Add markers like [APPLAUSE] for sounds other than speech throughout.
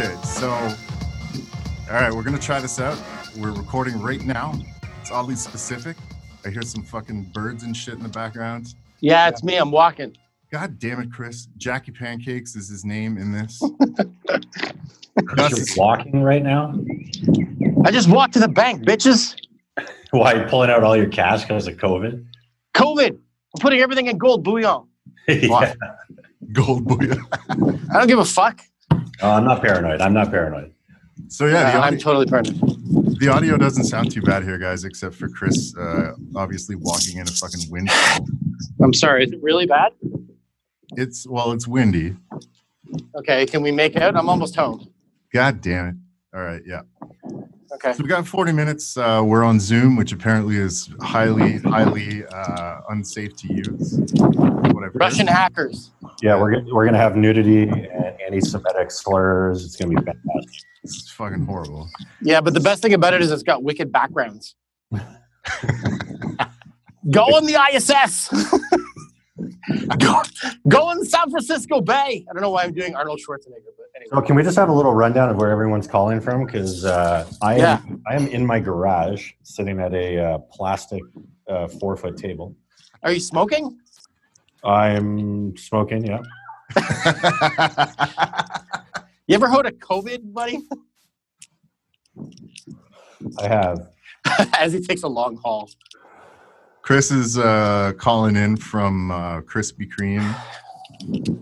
Okay, so all right, we're gonna try this out. We're recording right now. It's oddly specific. I hear some fucking birds and shit in the background. Yeah, it's me. I'm walking. God damn it, Chris. Jackie Pancakes is his name in this. [LAUGHS] You're walking right now? I just walked to the bank, bitches. Why are you pulling out all your cash because of COVID? COVID. I'm putting everything in gold bullion. [LAUGHS] yeah. Gold booyah. I don't give a fuck. Oh, I'm not paranoid. I'm not paranoid. So yeah, the Uh, I'm totally paranoid. the audio doesn't sound too bad here, guys, except for Chris uh, obviously walking in a fucking wind. I'm sorry. Is it really bad? It's well, it's windy. Okay. Can we make out? I'm almost home. God damn it. All right, yeah. Okay. So we got 40 minutes. Uh, we're on Zoom, which apparently is highly, highly uh, unsafe to use. Whatever. Russian hackers. Yeah, we're gonna, we're gonna have nudity and anti-Semitic slurs. It's gonna be fantastic. This is fucking horrible. Yeah, but the best thing about it is it's got wicked backgrounds. [LAUGHS] go on the ISS. [LAUGHS] go, go in San Francisco Bay. I don't know why I'm doing Arnold Schwarzenegger, but anyway. So can we just have a little rundown of where everyone's calling from? Because uh, I am Yeah. I am in my garage, sitting at a uh, plastic uh, four foot table. Are you smoking? I'm smoking. Yeah. [LAUGHS] You ever heard of COVID, buddy? I have. [LAUGHS] As he takes a long haul. Chris is uh, calling in from uh, Krispy Kreme.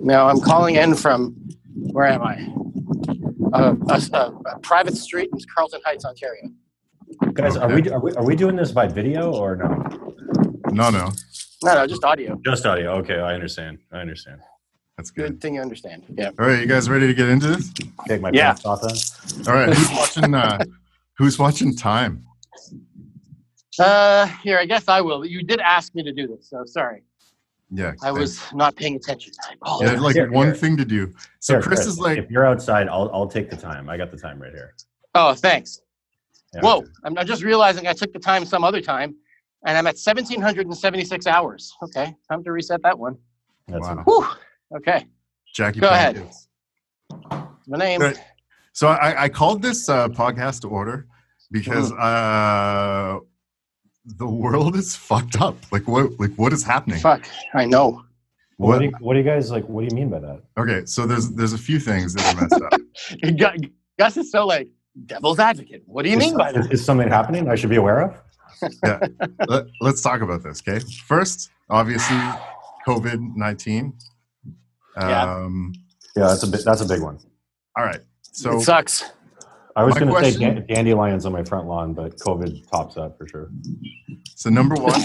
No, I'm calling in from where am I? Uh, a, a, a private street in Carlton Heights, Ontario. Guys, are we, are we are we doing this by video or no? No, no, No, no, just audio. Just audio. Okay, I understand. I understand. That's good. Good thing you understand. Yeah. All right, you guys ready to get into this? Take my Yeah. pants off then. All right, who's watching? Uh, who's watching Time? Uh, here, I guess I will. You did ask me to do this, so sorry. Yeah, I was not paying attention. I Yeah, apologize. like Here, one here. thing to do. So Here, Chris is like, if you're outside, I'll I'll take the time. I got the time right here. Oh, thanks. Yeah. Whoa, I'm, I'm just realizing I took the time some other time, and I'm at 1,776 hours. Okay, time to reset that one. That's Wow. Whew. Okay, Jackie. Go ahead. Pancakes. my name. Right. So I, I called this uh, podcast to order because Mm. uh, the world is [LAUGHS] fucked up. Like what? Like what is happening? Fuck, I know. What, What? do you, what do you guys like? What do you mean by that? Okay, so there's there's a few things that are messed up. Gu- Gus is so like devil's advocate. What do you mean by is, that? is something happening I should be aware of? Let, let's talk about this, okay? First, obviously, COVID nineteen. Yeah. Um, Yeah, that's a bit, that's a big one. all right. So it sucks. I was going to say question- dandelions on my front lawn, but COVID tops that for sure. so number one,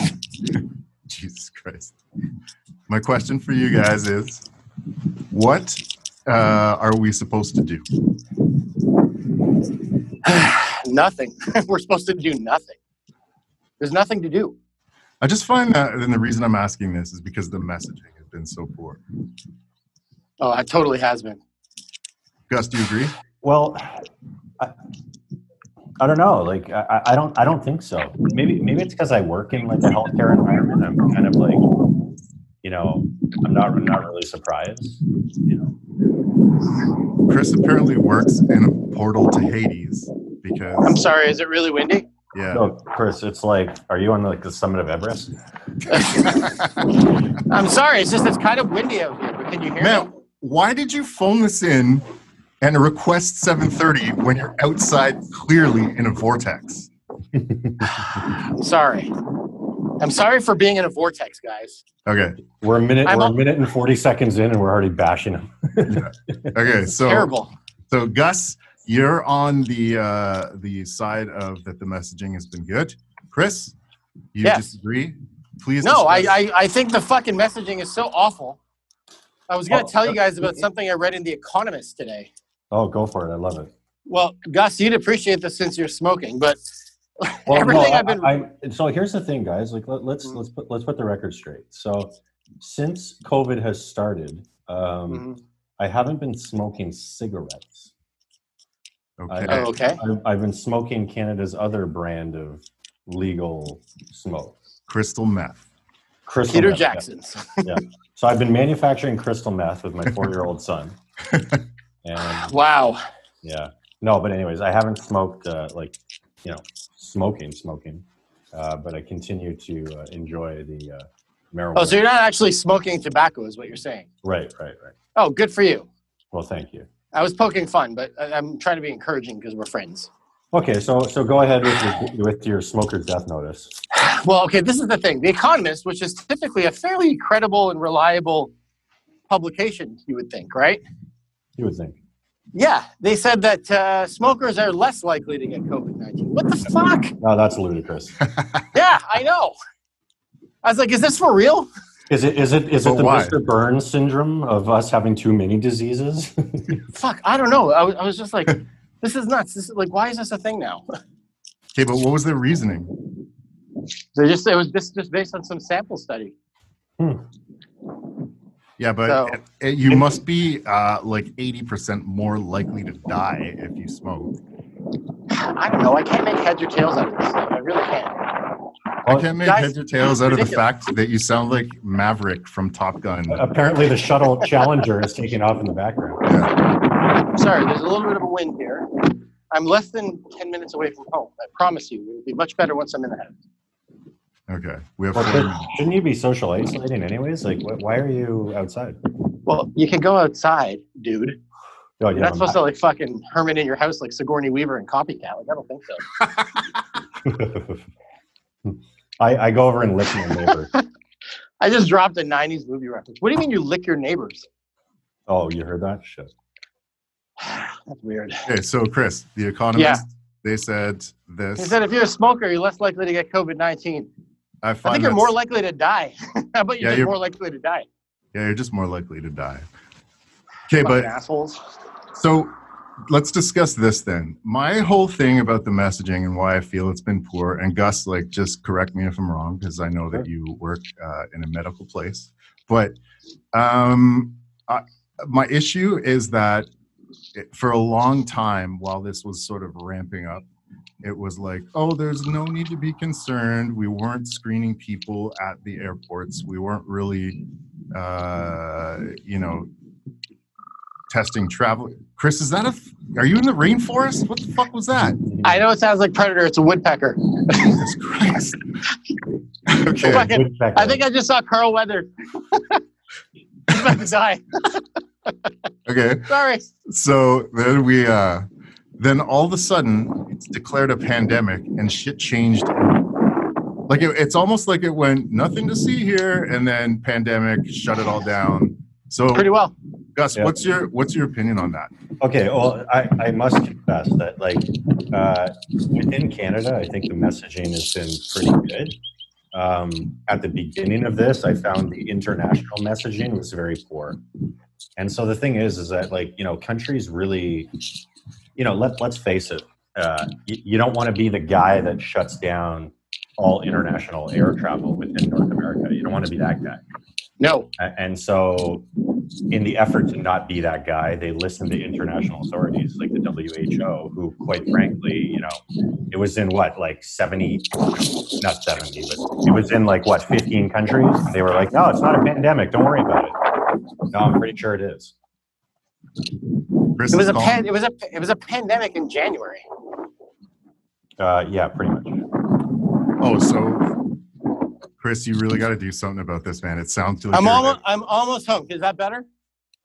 [LAUGHS] Jesus Christ. My question for you guys is, what uh, are we supposed to do? [SIGHS] nothing. [LAUGHS] We're supposed to do nothing. There's nothing to do. I just find that, and the reason I'm asking this is because the messaging has been so poor. Oh, it totally has been. Gus, do you agree? Well, I, I don't know. Like, I, I don't, I don't think so. Maybe, maybe it's because I work in like a healthcare environment. I'm kind of like, you know, I'm not, I'm not really surprised. You know, Chris apparently works in a portal to Hades because I'm sorry. Is it really windy? yeah. no, Chris, it's like, are you on like the summit of Everest? [LAUGHS] [LAUGHS] I'm sorry. It's just it's kind of windy out here. But can you hear me? Man, why did you phone this in and request 7:30 when you're outside clearly in a vortex? I'm [SIGHS] sorry. I'm sorry for being in a vortex, guys. Okay. We're a minute, I'm we're a up- minute and 40 seconds in and we're already bashing them. [LAUGHS] Okay. So Terrible. so Gus, you're on the uh the side of that the messaging has been good. Chris, you Yes. disagree? Please No, I. I I think the fucking messaging is so awful. I was gonna Oh, tell you guys about something I read in The Economist today. Oh, go for it. I love it. Well, Gus, you'd appreciate this since you're smoking, but [LAUGHS] Well, everything no, I've been I, I, so here's the thing, guys. Like, let, let's Mhm. let's put let's put the record straight. So, since COVID has started, um, Mhm. I haven't been smoking cigarettes. okay. Oh, okay. I've, I've been smoking Canada's other brand of legal smoke, Crystal meth. crystal Peter meth, yeah. Jackson's. [LAUGHS] So I've been manufacturing crystal meth with my four-year-old [LAUGHS] son, and Wow. Yeah. No, but anyways, I haven't smoked uh, like you know smoking, smoking, uh, but I continue to uh, enjoy the uh, marijuana. Oh, so you're not actually smoking tobacco, is what you're saying? right, right, right. Oh, good for you. Well, thank you. I was poking fun, but I- I'm trying to be encouraging because we're friends. Okay, so so go ahead with your, with your smoker's death notice. Well, okay, this is the thing. The Economist, which is typically a fairly credible and reliable publication, you would think, right? You would think. Yeah, they said that uh, smokers are less likely to get COVID 19. What the fuck? No, that's ludicrous. [LAUGHS] Yeah, I know. I was like, is this for real? Is it is it is it the why? Mr. Burns syndrome of us having too many diseases? [LAUGHS] Fuck, I don't know. I was, I was just like, this is nuts. This is like, why is this a thing now? Okay, but what was their reasoning? They just it was just, just based on some sample study. Yeah, but So- it- it- you must be uh, like 80% more likely to die if you smoke. I don't know. I can't make heads or tails out of this. Stuff. I really can't. I can't make guys, heads or tails out of the fact that you sound like Maverick from Top Gun. Apparently, the shuttle Challenger is taking off in the background. Yeah. Sorry, there's a little bit of a wind here. I'm less than 10 minutes away from home. I promise you. It'll be much better once I'm in the house. Okay, we have Well, four but minutes. shouldn't you be social isolating anyways? Like, wh- why are you outside? Well, you can go outside, dude. Oh, You're yeah, not supposed to like fucking hermit in your house like Sigourney Weaver and Copycat. Like, I don't think so. [LAUGHS] I, I go over and lick my neighbor. [LAUGHS] I just dropped a 90s movie reference. What do you mean you lick your neighbors? Oh, you heard that? Shit. [SIGHS] That's weird. Okay, so Chris, the Economist, they said this. He said if you're a smoker, you're less likely to get COVID 19. I I think you're more likely to die. [LAUGHS] How about you're Yeah, you're- more likely to die? Yeah, you're just more likely to die. Okay, but assholes. So let's discuss this then. My whole thing about the messaging and why I feel it's been poor, and Gus, like, just correct me if I'm wrong, because I know that you work uh, in a medical place. But um, I, my issue is that it, for a long time, while this was sort of ramping up, it was like, oh, there's no need to be concerned. We weren't screening people at the airports. We weren't really, uh, you know, testing travel. Chris, is that a? f- Are you in the rainforest? What the fuck was that? I know it sounds like Predator. It's a woodpecker. Jesus Christ. [LAUGHS] okay. Fucking-. I think I just saw Carl Weather. [LAUGHS] He's about to die. Okay. Sorry. So then we, uh, then all of a sudden, it's declared a pandemic, and shit changed. Like it, it's almost like it went nothing to see here, and then pandemic shut it all down. So, Pretty well. Gus, Yeah. what's your what's your opinion on that? Okay, well, I, I must confess that, like, uh, within Canada, I think the messaging has been pretty good. Um, at the beginning of this, I found the international messaging was very poor. And so the thing is, is that, like, you know, countries really, you know, let, let's face it, uh, you, you don't want to be the guy that shuts down all international air travel within North America. You don't want to be that guy. No. And so, in the effort to not be that guy, they listened to international authorities like the WHO, who, quite frankly, you know, it was in what, like 70, not 70, but it was in like what, 15 countries? They were like, no, it's not a pandemic. Don't worry about it. No, I'm pretty sure it is. Chris It was a pan, it was a it was a pandemic in January. Uh, yeah, pretty much. Oh, so Chris, you really got to do something about this, man. It sounds like I'm you're- almost I'm almost home. Is that better?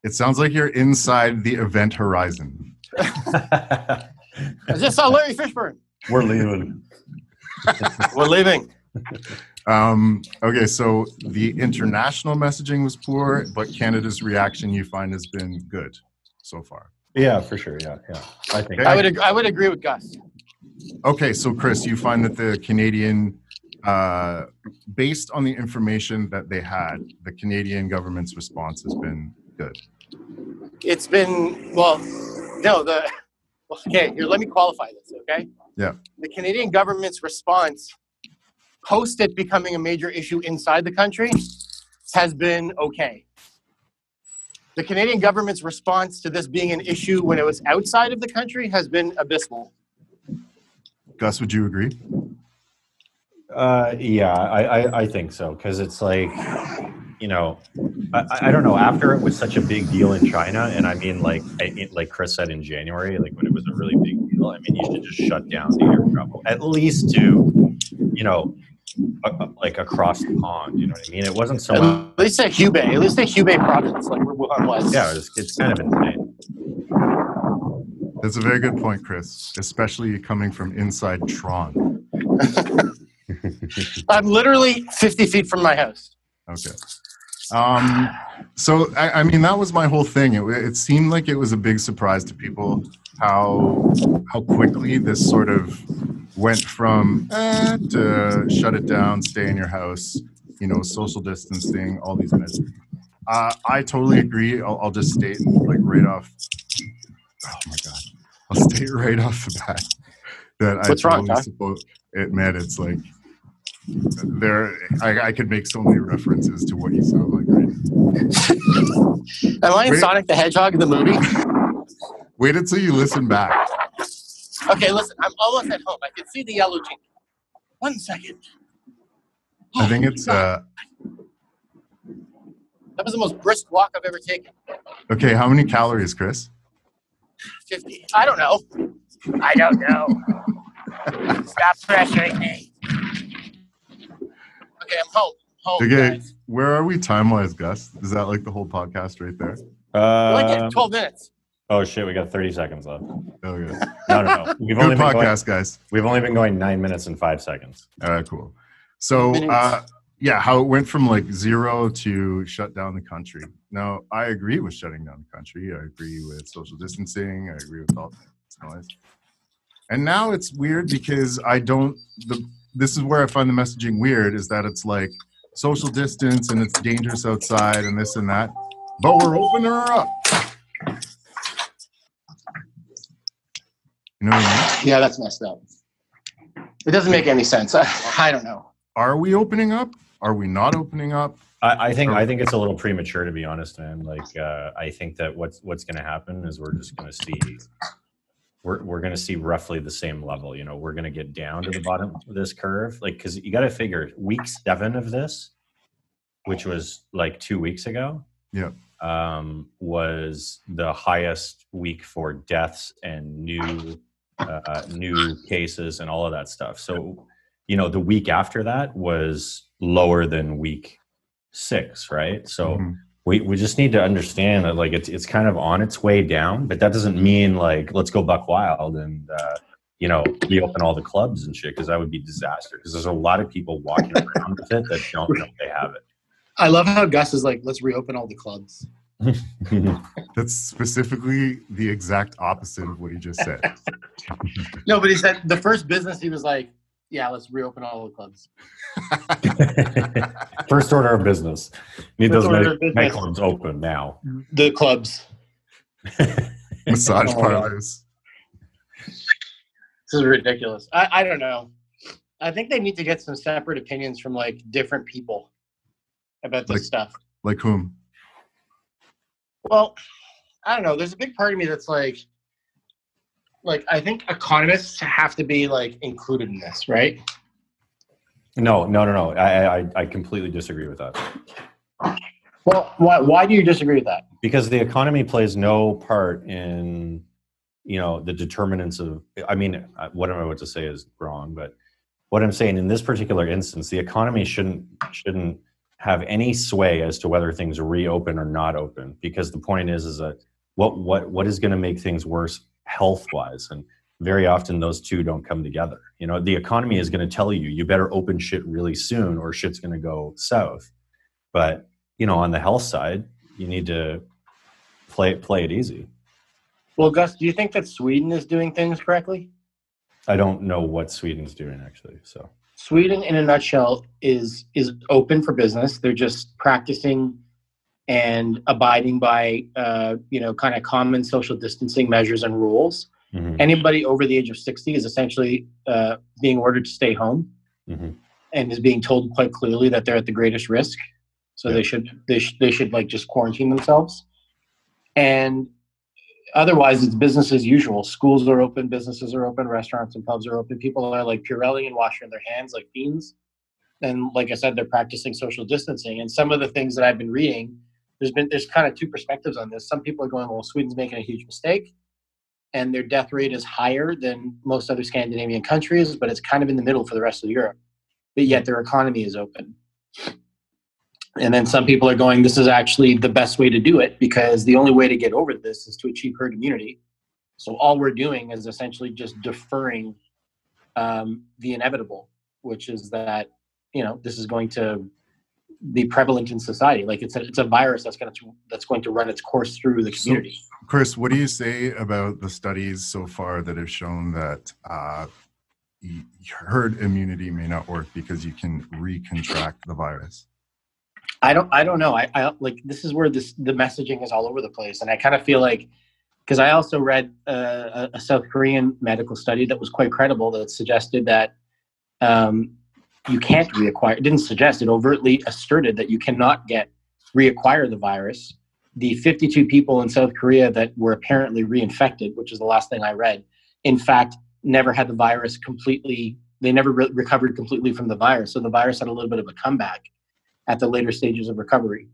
It sounds like you're inside the event horizon. I just saw Larry Fishburne. We're leaving. [LAUGHS] We're leaving. Um, okay, so the international messaging was poor, but Canada's reaction you find has been good so far. Yeah, for sure. Yeah, yeah. I think. I would ag- I would agree with Gus. Okay, so Chris, you find that the Canadian, uh, based on the information that they had, the Canadian government's response has been good. It's been well, no the okay. Here, let me qualify this. Okay. Yeah. The Canadian government's response, post it becoming a major issue inside the country, has been okay. The Canadian government's response to this being an issue when it was outside of the country has been abysmal. Gus, would you agree? Uh, yeah, I, I, I think so because it's like, you know, I, I don't know. After it was such a big deal in China, and I mean, like, I, like Chris said in January, like when it was a really big deal. I mean, you should just shut down the air travel at least to, you know, a, a- like across the pond. You know what I mean? It wasn't so much. At least say Hubei. At least say Hubei province, like where Wuhan was. Yeah, it's, it's kind of insane. That's a very good point, Chris, especially coming from inside Tron. [LAUGHS] I'm literally 50 feet from my house. Okay. Um, so, I, I mean, that was my whole thing. It, it seemed like it was a big surprise to people how how quickly this sort of went from eh, to shut it down, stay in your house, you know, social distancing, all these measures. Uh, I totally agree. I'll, I'll just state like right off. Oh my god! I'll state [LAUGHS] right off the bat that What's I wrong, totally Doc? suppose admit it's like there. I, I could make so many references to what you sound like right now. [LAUGHS] Am I in Wait. Sonic the Hedgehog, in the movie? [LAUGHS] Wait until you listen back. Okay, listen, I'm almost at home. I can see the yellow jeep. One second. I think it's uh That was the most brisk walk I've ever taken. okay. How many calories, Chris? 50. I don't know. I don't know. Stop pressuring me. Okay, I'm home. Home. Okay, guys. where are we time wise, Gus? Is that like the whole podcast right there? We're like Um, 12 minutes. Oh shit, we got 30 seconds left. Okay. No, no, no. [LAUGHS] We've only Good been going, podcast, guys. we've only been going nine minutes and five seconds. All right, cool. So, uh, yeah, how it went from like zero to shut down the country. Now, I agree with shutting down the country. I agree with social distancing. I agree with all that noise. And now it's weird because I don't. The this is where I find the messaging weird is that it's like social distance and it's dangerous outside and this and that, but we're opening her up. You know what I mean? Yeah, that's messed up. It doesn't make any sense. I, [LAUGHS] I don't know. Are we opening up? Are we not opening up? I, I think I think it's a little premature to be honest, man. Like uh, I think that what's what's going to happen is we're just going to see we're we're going to see roughly the same level. You know, we're going to get down to the bottom of this curve, like because you got to figure week seven of this, which was like two weeks ago. Yeah. Um, was the highest week for deaths and new uh, new cases and all of that stuff. So, you know, the week after that was lower than week six, right? So Mhm. we, we just need to understand that like it's it's kind of on its way down, but that doesn't mean like let's go buck wild and uh, you know reopen all the clubs and shit because that would be disaster. Because there's a lot of people walking around with it that don't know they have it. I love how Gus is like, let's reopen all the clubs. It. [LAUGHS] That's specifically the exact opposite of what he just said. [LAUGHS] No, but he said the first business, he was like, yeah, let's reopen all the clubs. [LAUGHS] First order of business. Need First those night, nightclubs open now. The clubs. Massage Oh, parlors. This is ridiculous. I, I don't know. I think they need to get some separate opinions from like different people about this Like- stuff. Like whom? Well, I don't know. There's a big part of me that's like, like I think economists have to be like included in this, right? No, no, no, no. I, I I completely disagree with that. Well, why why do you disagree with that? because the economy plays no part in you know the determinants of i mean what i'm about to say is wrong but what i'm saying in this particular instance the economy shouldn't shouldn't have any sway as to whether things reopen or not open because the point is is that what what what is going to make things worse health wise and very often those two don't come together you know the economy is going to tell you you better open shit really soon or shit's going to go south but you know on the health side you need to play play it easy. Well, Gus, do you think that Sweden is doing things correctly? I don't know what Sweden's doing actually. So Sweden, in a nutshell, is is open for business. They're just practicing and abiding by, uh, you know, kind of common social distancing measures and rules. mhm, Anybody over the age of sixty is essentially uh, being ordered to stay home mhm. and is being told quite clearly that they're at the greatest risk. So they should they should they should like just quarantine themselves. And otherwise, it's business as usual. Schools are open, businesses are open, restaurants and pubs are open. People are like Purelling and washing their hands like fiends. and like I said, they're practicing social distancing. And some of the things that I've been reading, there's been there's kind of two perspectives on this. Some people are going, well, Sweden's making a huge mistake, and their death rate is higher than most other Scandinavian countries, but it's kind of in the middle for the rest of Europe. But yet their economy is open. And then some people are going, this is actually the best way to do it because the only way to get over this is to achieve herd immunity. So all we're doing is essentially just deferring um, the inevitable, which is that you know this is going to be prevalent in society. Like it's a, it's a virus that's going to that's going to run its course through the community. So, Chris, what do you say about the studies so far that have shown that uh, herd immunity may not work because you can recontract the virus? I don't I don't know. I, I like this is where this the messaging is all over the place, and I kind of feel like because I also read uh, a South Korean medical study that was quite credible that suggested that um, you can't reacquire. It didn't suggest it overtly asserted that you cannot get reacquire the virus. The 52 people in South Korea that were apparently reinfected, which is the last thing I read, in fact, never had the virus completely. They never re- recovered completely from the virus. So the virus had a little bit of a comeback at the later stages of recovery.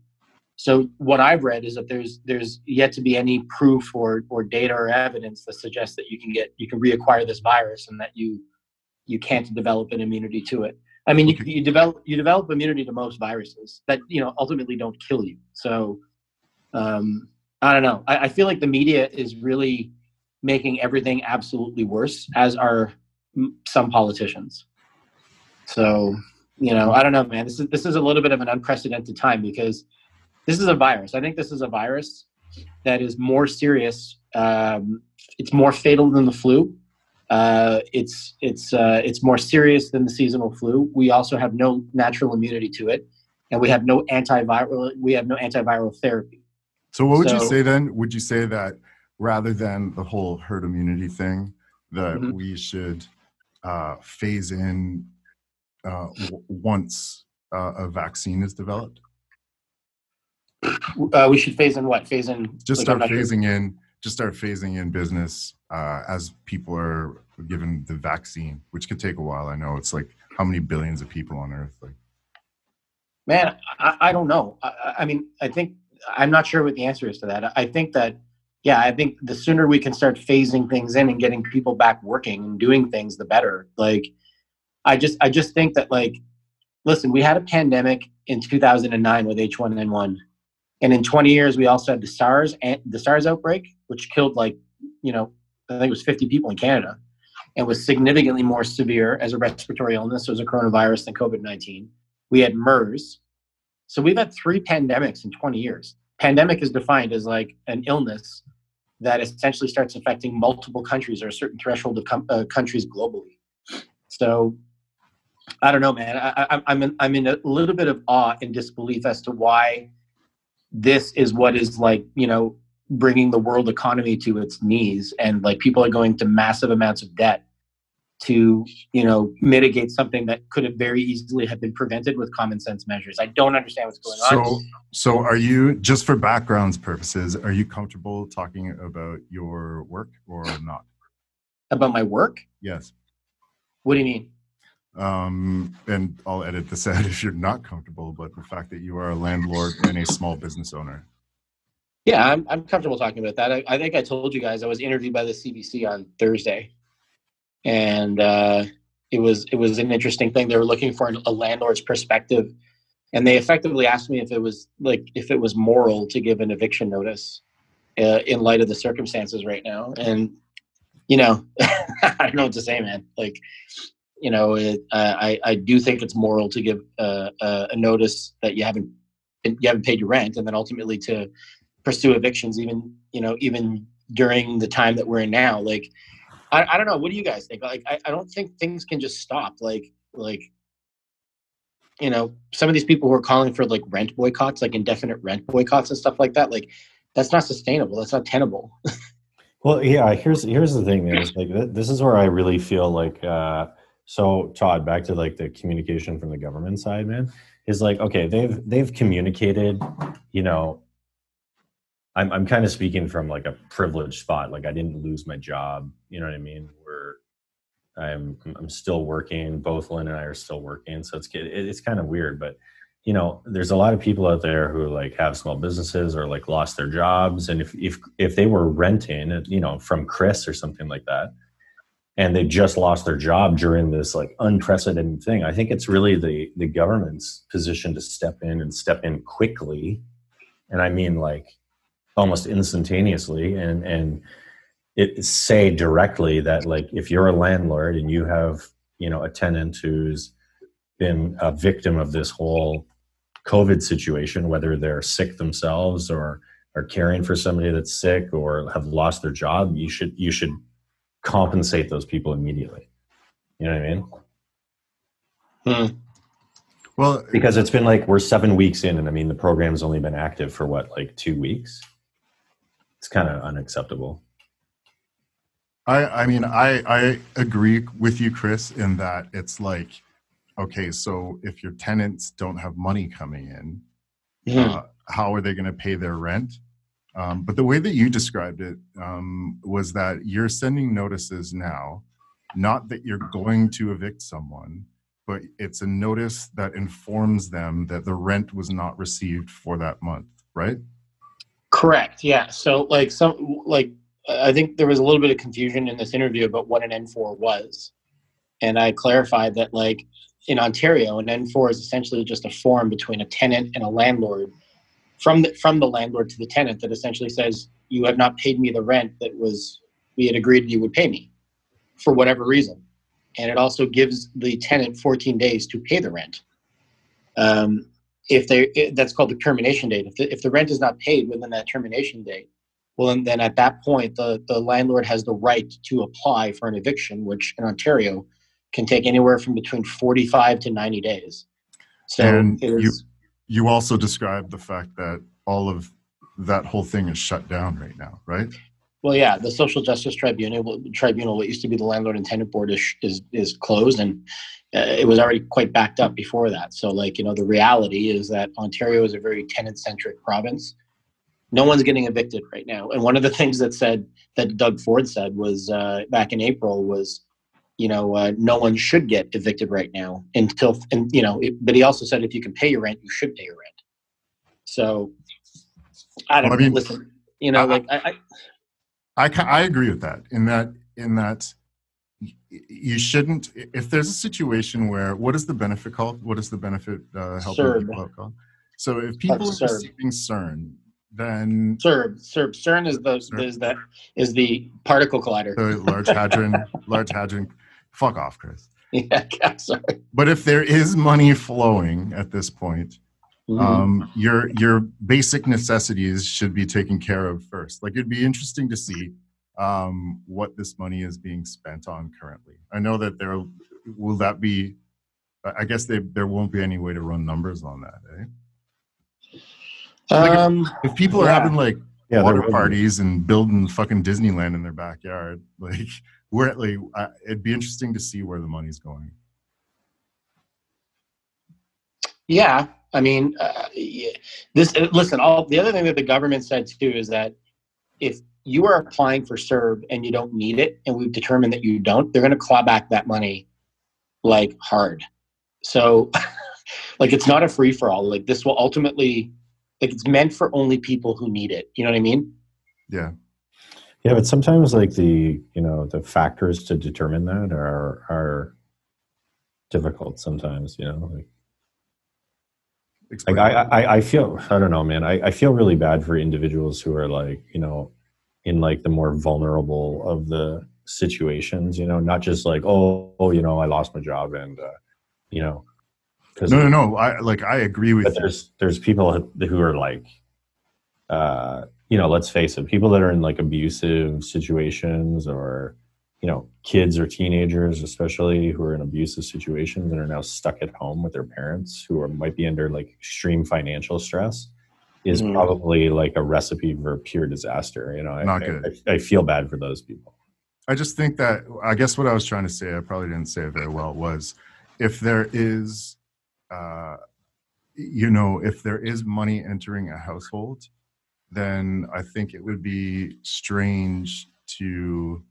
So what I've read is that there's there's yet to be any proof or or data or evidence that suggests that you can get you can reacquire this virus and that you you can't develop an immunity to it. I mean, you, you develop you develop immunity to most viruses that you know ultimately don't kill you. So um, I don't know. I, I feel like the media is really making everything absolutely worse, as are some politicians. So you know, I don't know, man. This is this is a little bit of an unprecedented time because this is a virus. I think this is a virus that is more serious. Um, it's more fatal than the flu. Uh, it's it's uh, it's more serious than the seasonal flu. We also have no natural immunity to it, and we have no antiviral. We have no antiviral therapy. So, what would so, you say then? Would you say that rather than the whole herd immunity thing, that mm-hmm. we should uh, phase in uh, w- once uh, a vaccine is developed? Uh, we should phase in what? Phase in. Just like start phasing in. Just start phasing in business uh, as people are given the vaccine, which could take a while. I know it's like how many billions of people on Earth? Like, man, I, I don't know. I, I mean, I think I'm not sure what the answer is to that. I think that yeah, I think the sooner we can start phasing things in and getting people back working and doing things, the better. Like, I just I just think that like, listen, we had a pandemic in 2009 with H1N1 and in 20 years, we also had the SARS and the SARS outbreak, which killed like, you know, I think it was 50 people in Canada and was significantly more severe as a respiratory illness as a coronavirus than COVID 19. We had MERS. So we've had three pandemics in 20 years. Pandemic is defined as like an illness that essentially starts affecting multiple countries or a certain threshold of com- uh, countries globally. So I don't know, man. I, am in, I'm in a little bit of awe and disbelief as to why this is what is like you know bringing the world economy to its knees. And like people are going to massive amounts of debt to you know mitigate something that could have very easily have been prevented with common sense measures. I don't understand what's going so, on. So so are you just for backgrounds purposes are you comfortable talking about your work or not? About my work? Yes. What do you mean um, and I'll edit this [LAUGHS] out if you're not comfortable, but the fact that you are a landlord and a small business owner. Yeah, I'm, I'm comfortable talking about that. I, I think I told you guys I was interviewed by the CBC on Thursday, and uh, it was it was an interesting thing. They were looking for a landlord's perspective, and they effectively asked me if it was like if it was moral to give an eviction notice uh, in light of the circumstances right now. And you know, [LAUGHS] I don't know what to say, man. Like you know, it, uh, I I do think it's moral to give uh, uh, a notice that you haven't you haven't paid your rent, and then ultimately to pursue evictions, even you know, even during the time that we're in now. Like, I, I don't know. What do you guys think? Like, I, I don't think things can just stop. Like, like you know, some of these people who are calling for like rent boycotts, like indefinite rent boycotts and stuff like that. Like, that's not sustainable. That's not tenable. [LAUGHS] well, yeah. Here's here's the thing. Is like this is where I really feel like. uh so Todd, back to like the communication from the government side, man, is like okay, they've they've communicated, you know. I'm I'm kind of speaking from like a privileged spot. Like I didn't lose my job. You know what I mean? We're I'm I'm still working. Both Lynn and I are still working, so it's it's kind of weird. But you know, there's a lot of people out there who like have small businesses or like lost their jobs, and if if if they were renting, you know, from Chris or something like that, and they just lost their job during this like unprecedented thing, I think it's really the the government's position to step in and step in quickly, and I mean like almost instantaneously, and and it say directly that like if you're a landlord and you have you know a tenant who's been a victim of this whole covid situation whether they're sick themselves or are caring for somebody that's sick or have lost their job you should you should compensate those people immediately you know what i mean Hmm. Well, because it's been like we're seven weeks in and i mean the program's only been active for what like two weeks it's kind of unacceptable I, I mean, I, I agree with you, Chris, in that it's like, okay, so if your tenants don't have money coming in, Mhm. uh, how are they going to pay their rent? Um, but the way that you described it um, was that you're sending notices now, not that you're going to evict someone, but it's a notice that informs them that the rent was not received for that month, right? Correct. Yeah. So like some like I think there was a little bit of confusion in this interview about what an N4 was, and I clarified that like in Ontario, an N4 is essentially just a form between a tenant and a landlord, from the from the landlord to the tenant that essentially says you have not paid me the rent that was we had agreed you would pay me, for whatever reason, and it also gives the tenant 14 days to pay the rent. Um, if they it, that's called the termination date. If the, if the rent is not paid within that termination date, well, then, then at that point, the, the landlord has the right to apply for an eviction, which in Ontario can take anywhere from between 45 to 90 days. So And it you- You also described the fact that all of that whole thing is shut down right now, right? well, yeah, the social justice tribunal, tribunal, what used to be the landlord and tenant board, is is, is closed, and uh, it was already quite backed up before that. So, like you know, the reality is that Ontario is a very tenant centric province. No one's getting evicted right now, and one of the things that said that Doug Ford said was uh, back in April was, you know, uh, no one should get evicted right now until, and you know, it, but he also said if you can pay your rent, you should pay your rent. So, I don't Well, I mean, listen, you know, I- like I, I I I agree with that. In that in that you shouldn't if there's a situation where what is the benefit called? What is the benefit uh, helping CERB. people out called? So if people are receiving CERN, then CERB, CERB, CERN is the CERB. is the is the particle collider. the large [LAUGHS] hadron, large hadron, fuck off, Chris. [LAUGHS] yeah, yeah, sorry. But if there is money flowing at this point, Mhm. um, your your basic necessities should be taken care of first. Like it'd be interesting to see um, what this money is being spent on currently. I know that there will that be. I I guess they, there won't be any way to run numbers on that. Eh? like if- um, If people are Yeah. having like yeah water parties and building fucking Disneyland in their backyard, [LAUGHS] like where like uh, it'd be interesting to see where the money's going. yeah, I mean, uh, this. uh, Listen, all the other thing that the government said too is that if you are applying for CERB and you don't need it, and we've determined that you don't, they're going to claw back that money like hard. So, [LAUGHS] like, it's not a free for all. Like, this will ultimately, like, it's meant for only people who need it. You know what I mean? Yeah. Yeah, but sometimes like the you know the factors to determine that are are difficult. Sometimes you know like Explain. like I, I I feel I don't know, man. I, I feel really bad for individuals who are like you know in like the more vulnerable of the situations. You know, not just like oh oh you know I lost my job and uh, you know because no, no, no. I like I agree with but you. there's there's people who are like uh you know let's face it people that are in like abusive situations or you know kids or teenagers especially who are in abusive situations and are now stuck at home with their parents who are might be under like extreme financial stress is Mhm. probably like a recipe for pure disaster you know I, Not I- good. I, I feel bad for those people I just think that I guess what I was trying to say, I probably didn't say it very well, was if there is, uh, you know, if there is money entering a household, then I think it would be strange to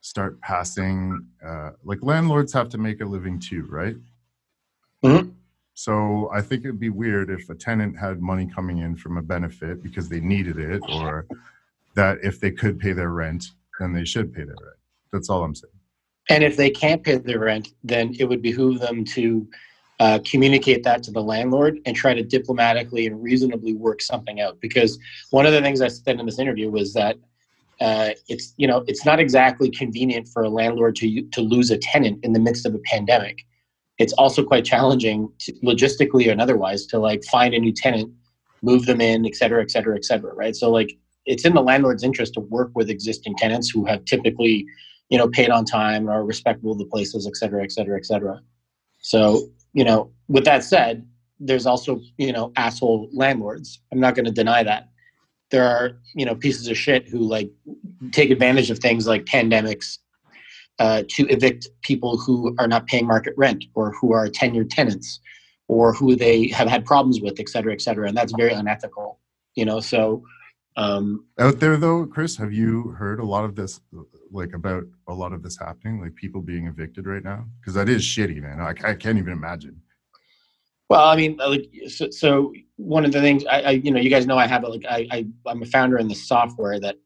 start passing uh, like landlords have to make a living too, right? Mhm. So I think it'd be weird if a tenant had money coming in from a benefit because they needed it, or that if they could pay their rent, then they should pay their rent. That's all I'm saying. And if they can't pay their rent, then it would behoove them to uh, communicate that to the landlord and try to diplomatically and reasonably work something out. Because one of the things I said in this interview was that uh, it's you know it's not exactly convenient for a landlord to to lose a tenant in the midst of a pandemic. It's also quite challenging, to, logistically and otherwise, to like find a new tenant, move them in, et cetera, et cetera, et cetera. Right. So like it's in the landlord's interest to work with existing tenants who have typically you know, paid on time or respectable of the places, et cetera, et cetera, et cetera. So, you know, with that said, there's also, you know, asshole landlords. I'm not going to deny that. There are, you know, pieces of shit who like take advantage of things like pandemics uh, to evict people who are not paying market rent or who are tenured tenants or who they have had problems with, et cetera, et cetera. And that's very unethical, you know, so, um, Out there though, Chris, have you heard a lot of this, like about a lot of this happening, like people being evicted right now? Because that is shitty, man. I, I can't even imagine. Well, I mean, like, so, so one of the things I, I, you know, you guys know I have a, like, I, I, I'm a founder in the software that,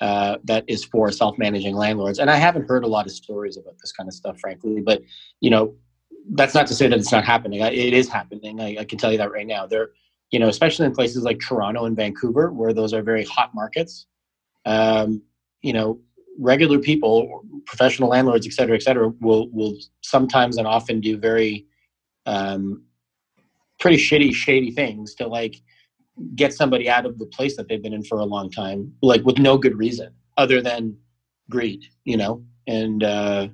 uh, that is for self-managing landlords, and I haven't heard a lot of stories about this kind of stuff, frankly. But you know, that's not to say that it's not happening. I, it is happening. I, I can tell you that right now. There, you know, especially in places like Toronto and Vancouver, where those are very hot markets. Um, you know, regular people, professional landlords, et cetera, et cetera, will will sometimes and often do very um, pretty shitty, shady things to like get somebody out of the place that they've been in for a long time, like with no good reason other than greed, you know. And uh,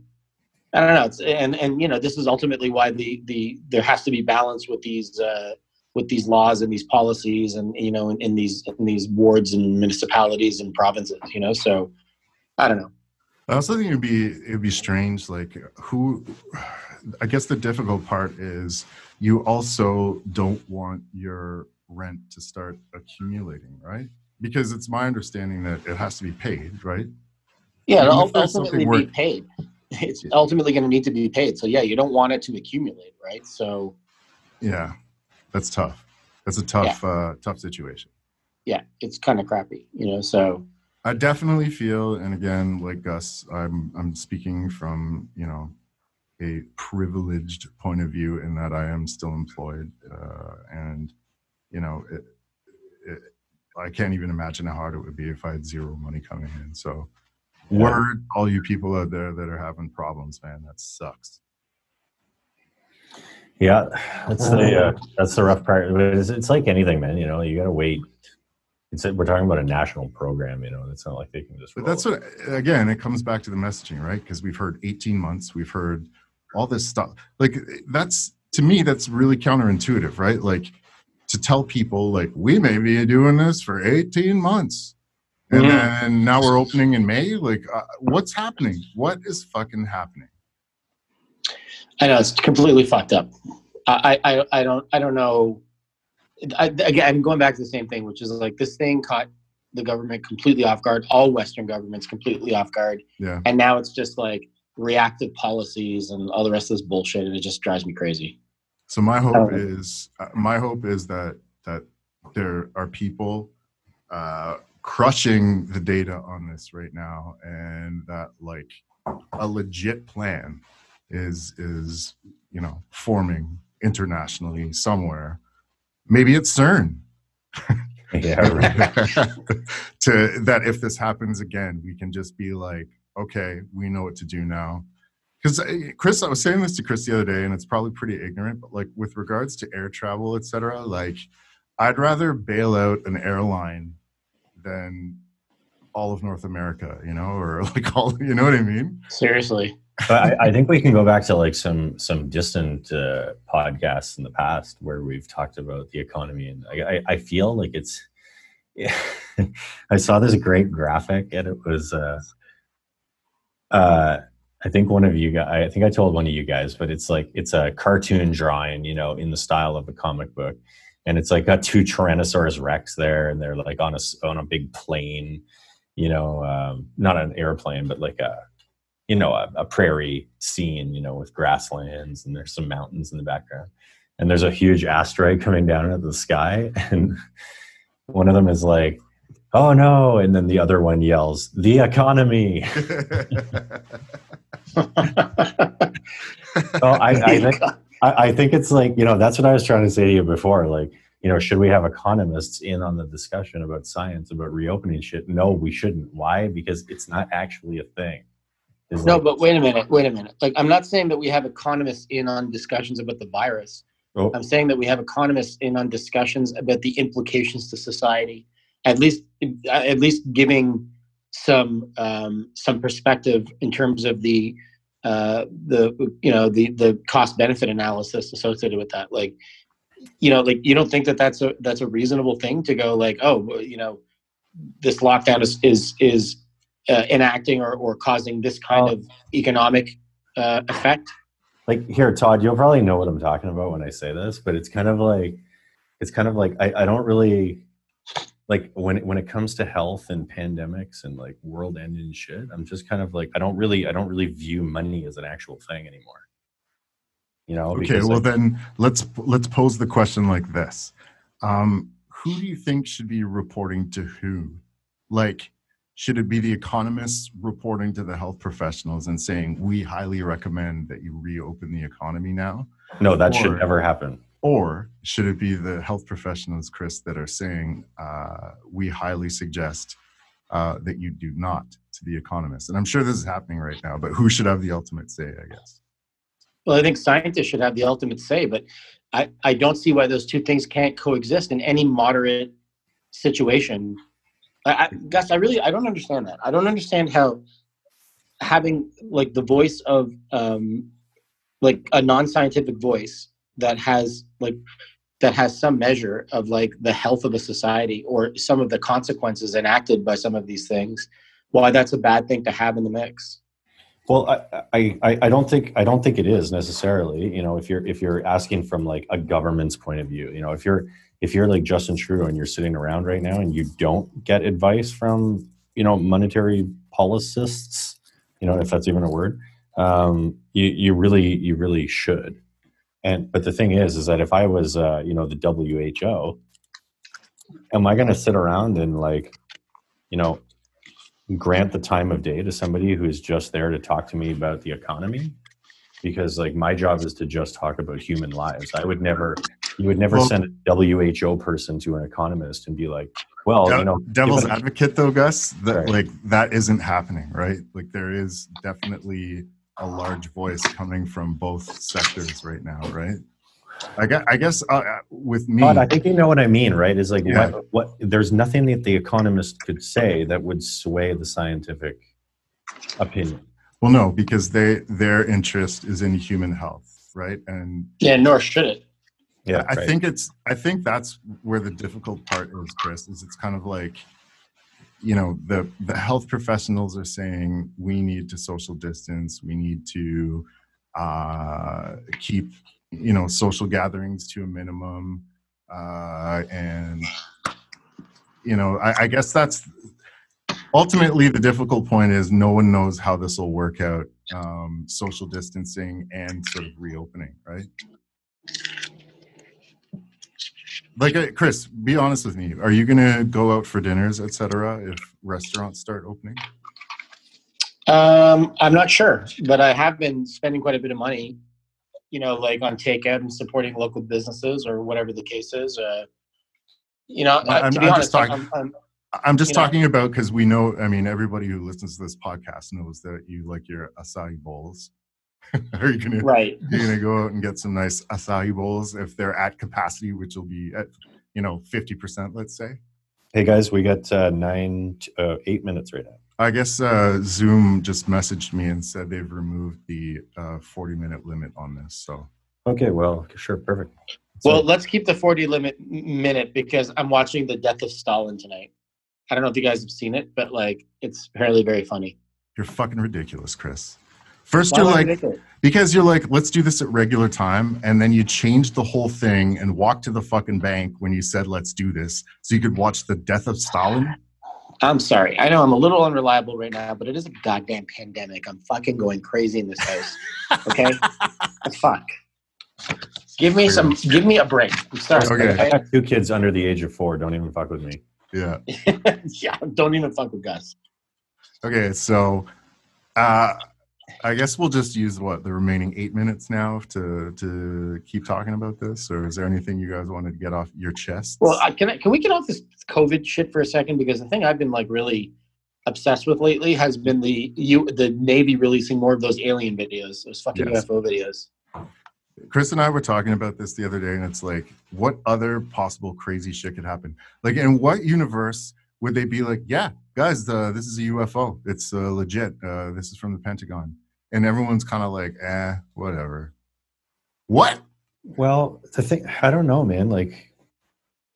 I don't know. It's, and and you know, this is ultimately why the the there has to be balance with these uh, with these laws and these policies, and you know, in, in these in these wards and municipalities and provinces, you know. So I don't know. I also think it'd be it'd be strange. Like who? I guess the difficult part is you also don't want your rent to start accumulating, right? Because it's my understanding that it has to be paid, right? Yeah, it'll ultimately be worth- paid. It's ultimately going to need to be paid. So yeah, you don't want it to accumulate, right? So Yeah, that's tough. That's a tough, uh, tough situation. yeah, it's kind of crappy, you know. So I definitely feel, and again, like Gus, I'm I'm speaking from you know a privileged point of view in that I am still employed, uh, and you know, it, it, I can't even imagine how hard it would be if I had zero money coming in. So, Yeah. word all you people out there that are having problems, man, that sucks. Yeah, that's the uh, that's the rough part. It's, it's like anything, man. You know, you gotta wait. It's we're talking about a national program. You know, it's not like they can just. But that's what again, it comes back to the messaging, right? Because we've heard 18 months, we've heard all this stuff. Like that's to me, that's really counterintuitive, right? Like to tell people like we may be doing this for 18 months. And Mhm. then now we're opening in May. Like, uh, what's happening? What is fucking happening? I know it's completely fucked up. I I, I don't I don't know. I, again, I'm going back to the same thing, which is like this thing caught the government completely off guard. All Western governments completely off guard, Yeah. and now it's just like reactive policies and all the rest of this bullshit, and it just drives me crazy. So my hope Oh. is uh, my hope is that that there are people uh, crushing the data on this right now, and that like a legit plan is is you know forming internationally somewhere. Maybe it's CERN. [LAUGHS] Yeah, right. [LAUGHS] to that if this happens again, we can just be like, okay, we know what to do now. Because uh, Chris, I was saying this to Chris the other day, and it's probably pretty ignorant, but like with regards to air travel, et cetera, like I'd rather bail out an airline than all of North America, you know, or [LAUGHS] like all, you know what I mean? Seriously, but I, I think we can go back to like some some distant uh, podcasts in the past where we've talked about the economy, and I, I, I feel like it's. [LAUGHS] I saw this great graphic, and it was. Uh, uh, I think one of you guys. I think I told one of you guys, but it's like it's a cartoon drawing, you know, in the style of a comic book, and it's like got two Tyrannosaurus Rex there, and they're like on a on a big plane, you know, um, not an airplane, but like a you know a, a prairie scene, you know, with grasslands and there's some mountains in the background, and there's a huge asteroid coming down out of the sky, [LAUGHS] and one of them is like, "Oh no!" and then the other one yells, "The economy." [LAUGHS] [LAUGHS] Oh, I, I think I think it's like you know that's what I was trying to say to you before. Like you know, should we have economists in on the discussion about science about reopening shit? No, we shouldn't. Why? Because it's not actually a thing. No, like- but wait a minute, wait a minute. Like, I'm not saying that we have economists in on discussions about the virus. Oh. I'm saying that we have economists in on discussions about the implications to society. At least, at least giving some um, some perspective in terms of the uh, the you know the the cost benefit analysis associated with that. Like, you know, like you don't think that that's a that's a reasonable thing to go like, oh, you know, this lockdown is is is uh, enacting or, or causing this kind Oh. of economic uh, effect. like here todd you'll probably know what i'm talking about when i say this but it's kind of like it's kind of like i, I don't really like when it, when it comes to health and pandemics and like world ending shit i'm just kind of like i don't really i don't really view money as an actual thing anymore you know okay, well like, then let's let's pose the question like this: um, Who do you think should be reporting to who? Like, should it be the economists reporting to the health professionals and saying we highly recommend that you reopen the economy now? no that should never happen Or should it be the health professionals, Chris, that are saying uh, we highly suggest uh, that you do not to the economists? And I'm sure this is happening right now, but who should have the ultimate say? I guess. Well, I think scientists should have the ultimate say, but I, I don't see why those two things can't coexist in any moderate situation. I, I, Gus, I really I don't understand that. I don't understand how having like the voice of um, like a non-scientific voice that has like that has some measure of like the health of a society or some of the consequences enacted by some of these things why that's a bad thing to have in the mix Well, I, I, I I don't think I don't think it is necessarily. You know, if you're if you're asking from like a government's point of view, you know, if you're if you're like Justin Trudeau and you're sitting around right now and you don't get advice from you know monetary policists, you know, if that's even a word, um, you you really you really should. And but the thing is, is that if I was uh, you know the WHO, am I going to sit around and like, you know, grant the time of day to somebody who's just there to talk to me about the economy because like my job is to just talk about human lives i would never you would never Well- send a who person to an economist and be like well De- you know devil's given- advocate though gus that Right. like that isn't happening right like there is definitely a large voice coming from both sectors right now right i guess, I guess uh, uh, with me Todd, I think you know what I mean, right? Is like Yeah. what, what there's nothing that the economist could say that would sway the scientific opinion. well no because they their interest is in human health right and yeah nor should it Yeah, I right. think it's I think that's where the difficult part is, Chris, is it's kind of like you know, the the health professionals are saying we need to social distance, we need to uh keep you know social gatherings to a minimum uh and you know I, I guess that's ultimately the difficult point is no one knows how this will work out um social distancing and sort of reopening right like uh, chris be honest with me. Are you gonna go out for dinners etc if restaurants start opening? Um, I'm not sure, but I have been spending quite a bit of money, you know, like on takeout and supporting local businesses or whatever the case is. Uh, you know, uh, I'm- to be I'm honest, just talking- I'm, I'm, i'm just You know- talking about because we know i mean everybody who listens to this podcast knows that you like your acai bowls [LAUGHS] are you gonna right. you're gonna go out and get some nice acai bowls if they're at capacity which will be at you know 50% let's say Hey guys, we got uh, nine, t- uh, eight minutes right now. I guess uh, Zoom just messaged me and said they've removed the uh, 40 minute limit on this. So Okay, well, sure, perfect. So- Well, let's keep the 40 limit minute because I'm watching The Death of Stalin tonight. I don't know if you guys have seen it, but like, it's apparently very funny. you're fucking ridiculous, Chris. First, Why you're like, because you're like, let's do this at regular time. And then you changed the whole thing and walked to the fucking bank when you said, let's do this. So you could watch the death of Stalin. I'm sorry. I know I'm a little unreliable right now, but it is a goddamn pandemic. I'm fucking going crazy in this house. Okay? [LAUGHS] Fuck. Give me some. Give me a break. I'm sorry. Okay. I got two kids under the age of four. Don't even fuck with me. Yeah. [LAUGHS] yeah. Don't even fuck with Gus. Okay, so uh, I guess we'll just use what the remaining eight minutes now to to keep talking about this, or is there anything you guys wanted to get off your chest? Well, I, can I, can we get off this COVID shit for a second? Because the thing I've been like really obsessed with lately has been the you the Navy releasing more of those alien videos, those fucking Yes. UFO videos. Chris and I were talking about this the other day, and it's like, what other possible crazy shit could happen? Like, in what universe would they be like, yeah, guys, uh, this is a UFO. It's uh, legit. Uh, this is from the Pentagon. And everyone's kind of like, eh, whatever. What? Well, the thing, I don't know, man. Like,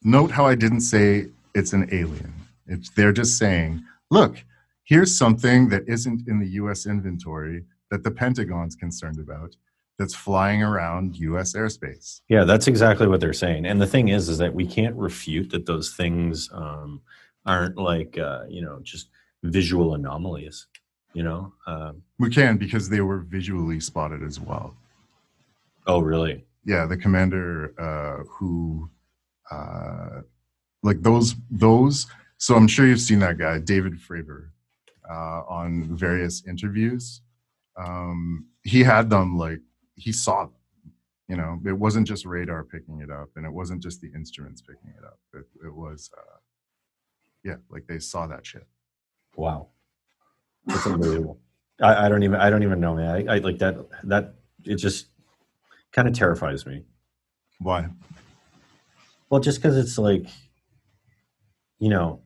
Note how I didn't say it's an alien. It's, they're just saying, look, here's something that isn't in the US inventory that the Pentagon's concerned about that's flying around US airspace. yeah, that's exactly what they're saying. And the thing is, is that we can't refute that those things um, aren't like, uh, you know, just visual anomalies. You know? Um, We can because they were visually spotted as well. oh, really? Yeah, the commander uh, who, uh, like those, those. So I'm sure you've seen that guy, David Fravor, uh, on various interviews. Um, he had them like he saw them. You know, it wasn't just radar picking it up, and it wasn't just the instruments picking it up. It, it was, uh, yeah, like they saw that shit. Wow. That's unbelievable. I, I don't even, I don't even know, man. I, I like that, that, it just kind of terrifies me. Why? Well, just because it's like, you know,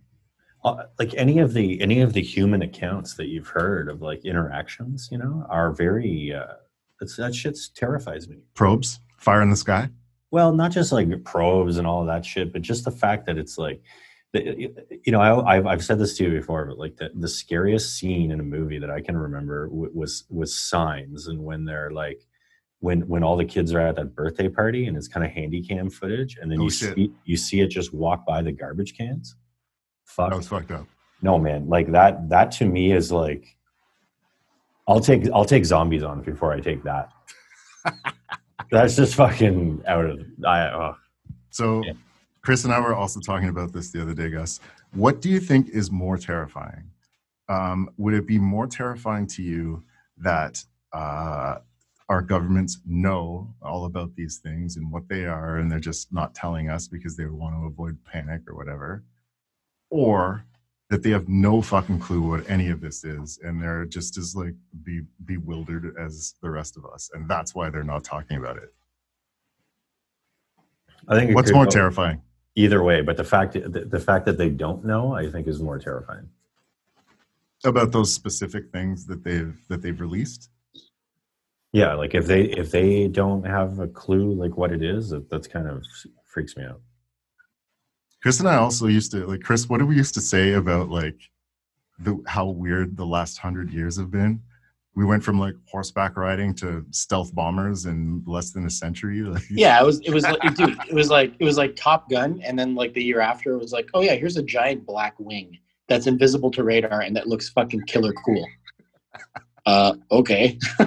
uh, like any of the any of the human accounts that you've heard of like interactions, you know, are very. Uh, it's, that shit's terrifies me. Probes, fire in the sky. Well, not just like probes and all of that shit, but just the fact that it's like, you know, I, I've I've said this to you before, but like the, the scariest scene in a movie that I can remember w- was was Signs, and when they're like. When, when all the kids are at that birthday party and it's kind of handy cam footage and then Oh, you shit. see you see it just walk by the garbage cans fuck That was fucked up. no man like that that to me is like i'll take i'll take zombies on before i take that [LAUGHS] that's just fucking out of i oh. So, Yeah. Chris and I were also talking about this the other day, Gus. What do you think is more terrifying? Um, would it be more terrifying to you that uh, our governments know all about these things and what they are, and they're just not telling us because they want to avoid panic or whatever? Or that they have no fucking clue what any of this is and they're just as like be bewildered as the rest of us and that's why they're not talking about it i think what's more terrifying either way but the fact the, the fact that they don't know i think is more terrifying. About those specific things that they've that they've released? Yeah like if they if they don't have a clue like what it is that, that's kind of freaks me out. Chris and i also used to like chris what do we used to say about like the how weird the last hundred years have been we went from like horseback riding to stealth bombers in less than a century like [LAUGHS] Yeah, it was it was like dude, it was like it was like Top Gun, and then like the year after it was like, oh yeah, here's a giant black wing that's invisible to radar and that looks fucking killer cool. Uh, okay. [LAUGHS]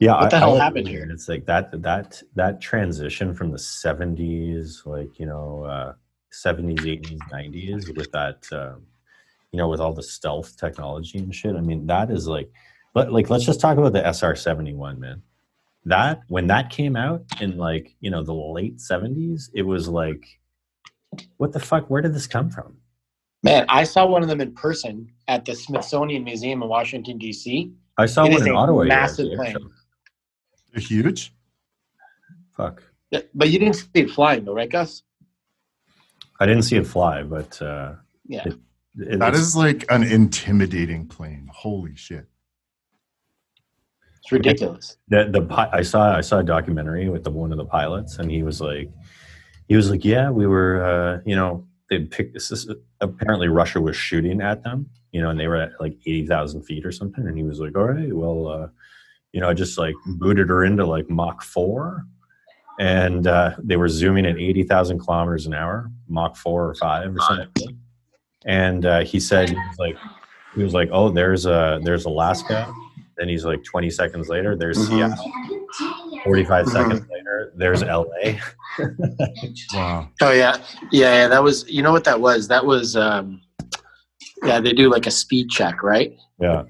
yeah What the I- hell I happened agree. here? it's like that that that transition from the 70s like you know uh 70s 80s 90s with that um, you know with all the stealth technology and shit i mean that is like but like let's just talk about the sr71 man that when that came out in like you know the late 70s it was like what the fuck where did this come from Man, I saw one of them in person at the Smithsonian Museum in Washington D.C. i saw It one is in a ottawa here at massive the plane. show. they're huge fuck Yeah, But you didn't see it flying though, right, Gus? i didn't see it fly but uh Yeah. it, it, that it's- is like an intimidating plane holy shit It's ridiculous. the the I saw I saw a documentary with the one of the pilots, and he was like, he was like, yeah, we were, uh, you know, they picked this. is- Apparently, Russia was shooting at them, you know, and they were at like eighty thousand feet or something, and he was like, all right, well, uh, you know, I just like booted her into like Mach four, and uh, they were zooming at eighty thousand kilometers an hour, Mach four or five or something. and uh, he said he was like he was like oh there's uh there's Alaska then he's like 20 seconds later there's Mhm. Seattle 45 Mhm. seconds later there's LA [LAUGHS] Wow. Oh yeah, yeah, yeah. That was. You know what that was? That was. um Yeah, they do like a speed check, right? yeah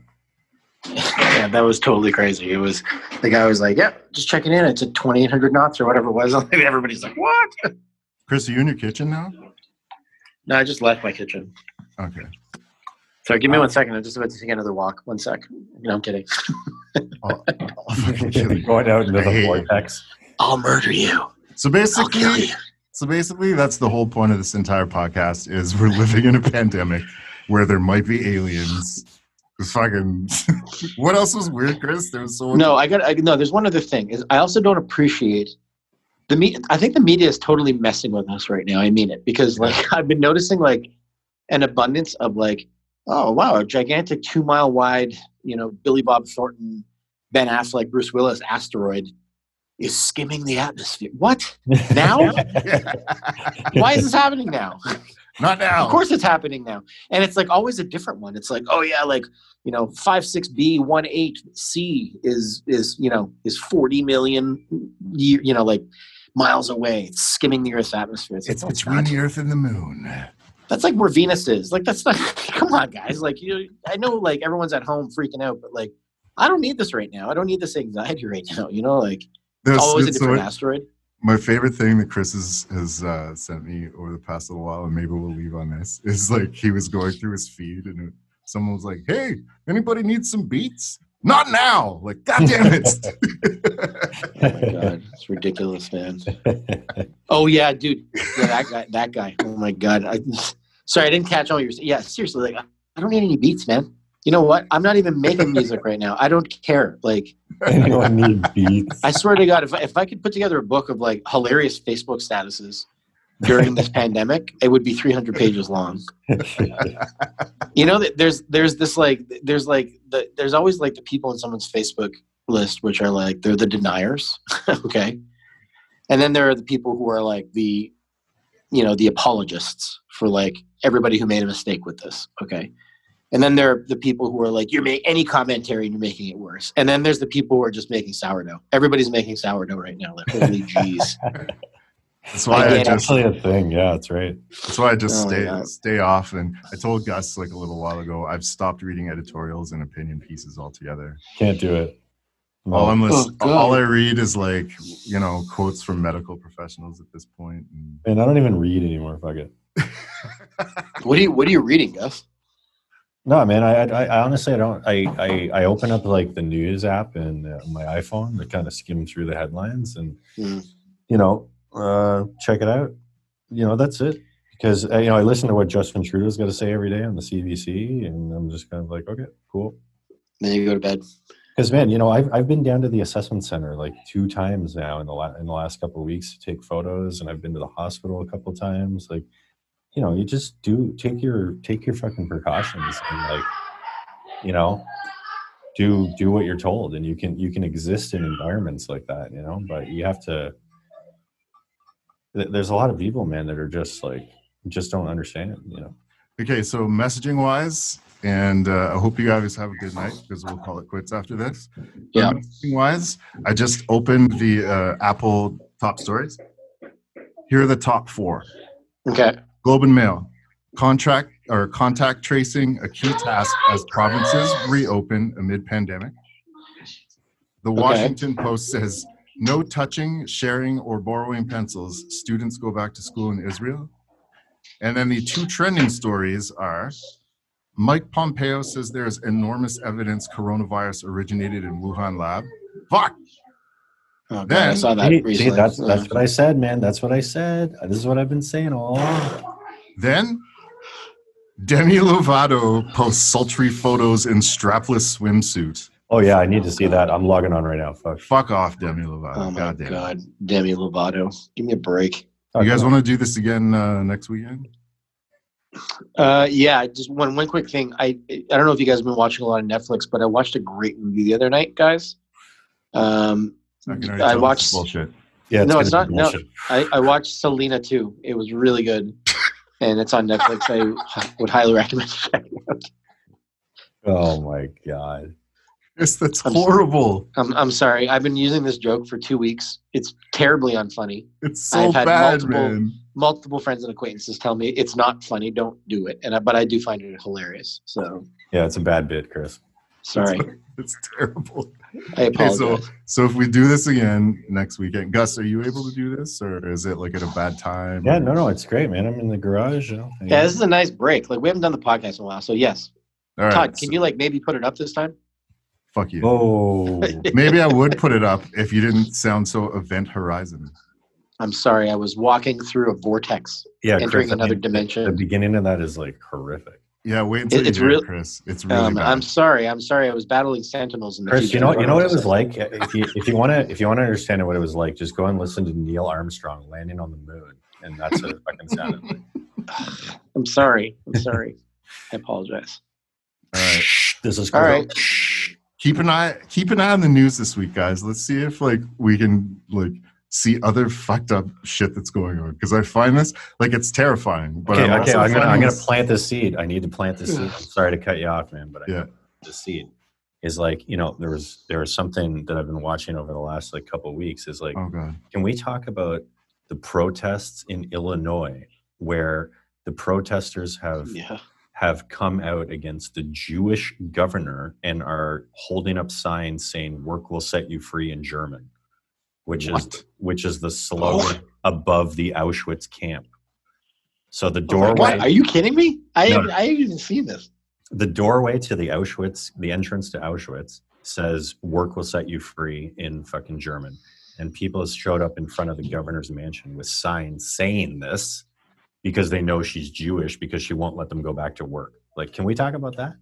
[LAUGHS] Yeah, that was totally crazy. It was the guy was like, "Yeah, just checking in. It's at twenty eight hundred knots or whatever it was." [LAUGHS] And everybody's like, "What?" Chris, are you in your kitchen now? No, I just left my kitchen. Okay. Sorry, give me one second. I'm just about to take another walk. One sec. No, I'm kidding. I'll- I'll fucking kill you. going out into the vortex I'll murder you. So I'll kill basically, you. so basically, that's the whole point of this entire podcast: is we're living in a pandemic where there might be aliens. Fucking. [LAUGHS] what else was weird, Chris? There was so No, I got. I, no, there's one other thing. Is I also don't appreciate the media. I think the media is totally messing with us right now. I mean it because like [LAUGHS] I've been noticing like an abundance of like, oh wow, a gigantic two mile wide, you know, Billy Bob Thornton, Ben Affleck, Bruce Willis asteroid is skimming the atmosphere. What? [LAUGHS] Now? [LAUGHS] Why is this happening now? Not now. Of course it's happening now. And it's like always a different one. It's like, oh yeah, like, you know, five six B one eight C is is, you know, is forty million year, you know, like miles away. It's skimming the Earth's atmosphere. It's, like, It's between not. the Earth and the Moon. That's like where Venus is. Like that's not [LAUGHS] come on, guys. Like you I know like everyone's at home freaking out, but like I don't need this right now. I don't need this anxiety [LAUGHS] right now. You know, like There's, it's always a so different asteroid. my favorite thing that Chris has, has uh, sent me over the past little while, and maybe we'll leave on this, [LAUGHS] is like he was going through his feed and someone was like, "Hey, anybody need some beats?" Not now! Like, God damn it! Oh my god, it's ridiculous, man. Oh yeah, dude. Yeah, that guy. That guy. Oh my god. I, sorry, I didn't catch all your. Yeah, seriously. Like, I don't need any beats, man. You know what? I'm not even making music right now. I don't care. Like, [LAUGHS] anyone need beats I swear to God, if I, if I could put together a book of like hilarious Facebook statuses during this [LAUGHS] pandemic, it would be 300 pages long. [LAUGHS] You know that there's there's this like there's like the, there's always like the people in someone's Facebook list which are like they're the deniers, okay, and then there are the people who are like the you know the apologists for like everybody who made a mistake with this, okay. And then there are the people who are like, you're making any commentary and you're making it worse. And then there's the people who are just making sourdough. Everybody's making sourdough right now. Like, holy [LAUGHS] jeez. That's why I I, just actually a thing yeah that's right that's why I just Oh stay stay off. And I told Gus like a little while ago, I've stopped reading editorials and opinion pieces altogether. can't do it All I'm listen- God. all I read is like you know quotes from medical professionals at this point. And and i don't even read anymore fuck it [LAUGHS] What are you What are you reading, Gus? No, man. I, I, I honestly, I don't. I, I, I open up like the news app and uh, my iPhone to kind of skim through the headlines and Hmm. you know uh, check it out. You know, that's it. Because uh, you know, I listen to what Justin Trudeau's got to say every day on the CBC, and I'm just kind of like, okay, cool. Then you go to bed. Because man, you know, I've I've been down to the assessment center like two times now in the la- in the last couple of weeks to take photos, and I've been to the hospital a couple times. Like, you know, you just do take your take your fucking precautions and like, you know, do do what you're told, and you can you can exist in environments like that, you know. But you have to. th- There's a lot of people, man, that are just like just don't understand, you know. Okay, so messaging wise, and uh, I hope you guys have a good night because we'll call it quits after this. Yeah. Wise, I just opened the uh, Apple top stories. Here are the top four Okay. Globe and Mail. Contract or contact tracing a key task as provinces reopen amid pandemic. The Okay. Washington Post says no touching, sharing, or borrowing pencils. Students go back to school in Israel. And then the two trending stories are Mike Pompeo says there's enormous evidence coronavirus originated in Wuhan lab. Fuck. Oh, God, Then- I saw that See, recently. see, that's that's what I said, man. That's what I said. This is what I've been saying all along. Then Demi Lovato posts sultry photos in strapless swimsuit. Oh yeah, I need to see that. I'm logging on right now. Fuck. Fuck off, Demi Lovato. Oh my God damn. it. God, Demi Lovato, give me a break. You guys want to do this again uh, next weekend? Uh, yeah, just one one quick thing. I I don't know if you guys have been watching a lot of Netflix, but I watched a great movie the other night, guys. Um, I can already I tell watched. bullshit. Yeah, No, it's not- no. I, I watched Selena too. It was really good. and it's on Netflix. I would highly [LAUGHS] recommend checking it out. Oh my god. Yes, that's I'm- horrible. I'm, I'm sorry. I've been using this joke for two weeks. It's terribly unfunny. It's so I've had bad, multiple- man. Multiple friends and acquaintances tell me it's not funny. Don't do it. And I, but I do find it hilarious. So Yeah, it's a bad bit, Chris. sorry. [LAUGHS] It's terrible. I Okay, so so if we do this again next weekend, Gus, are you able to do this, or is it like at a bad time? Yeah, no, no, it's great, man. I'm in the garage. You know, yeah, this is a nice break. Like we haven't done the podcast in a while. So yes, All right. Todd, so- can you like maybe put it up this time? Fuck you. Oh, [LAUGHS] Maybe I would put it up if you didn't sound so Event Horizon. I'm sorry. I was walking through a vortex. yeah, Entering Chris, I another mean, dimension. The beginning of that is like horrific. Yeah, wait until It- it's hear real- it, Chris. It's really Um, bad. I'm sorry. I'm sorry. I was battling sentinels in the Chris, future. you know, you know what it was say. like. If you if you want to if you want to understand what it was like, just go and listen to Neil Armstrong landing on the moon, and that's what it fucking sounded like. [SIGHS] I'm sorry. I'm sorry. I apologize. All right. This is All cool. right. Keep an eye keep an eye on the news this week, guys. Let's see if like we can like see other fucked up shit that's going on. Because I find this like it's terrifying. But okay, I'm okay, I'm gonna I'm gonna this- plant the seed. I need to plant the seed. I'm sorry to cut you off, man, but I Yeah. the seed is like you know there was there was something that I've been watching over the last like couple of weeks. Is like Oh god. Can we talk about the protests in Illinois where the protesters have Yeah. Have come out against the Jewish governor and are holding up signs saying work will set you free in German, which What? is which is the slogan oh. above the Auschwitz camp. So the oh What? doorway Are you kidding me? I No. haven't, I haven't even seen this. the doorway to the Auschwitz, the entrance to Auschwitz says work will set you free in fucking German. And people have showed up in front of the governor's mansion with signs saying this because they know she's Jewish because she won't let them go back to work. Like, can we talk about that?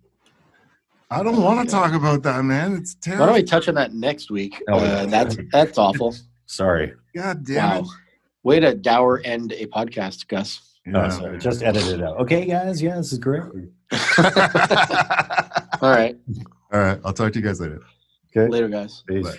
I don't want to talk about that, man. It's terrible. Why don't terrible. we touch on that next week? Oh, uh, yeah. that's that's awful. Sorry. God damn Wow. Way to dour end a podcast, Gus. it. Oh, sorry. Just edit it out. Okay, guys. Yeah, this is great. [LAUGHS] [LAUGHS] All right. All right. I'll talk to you guys later. Okay. Later, guys. Peace. Bye.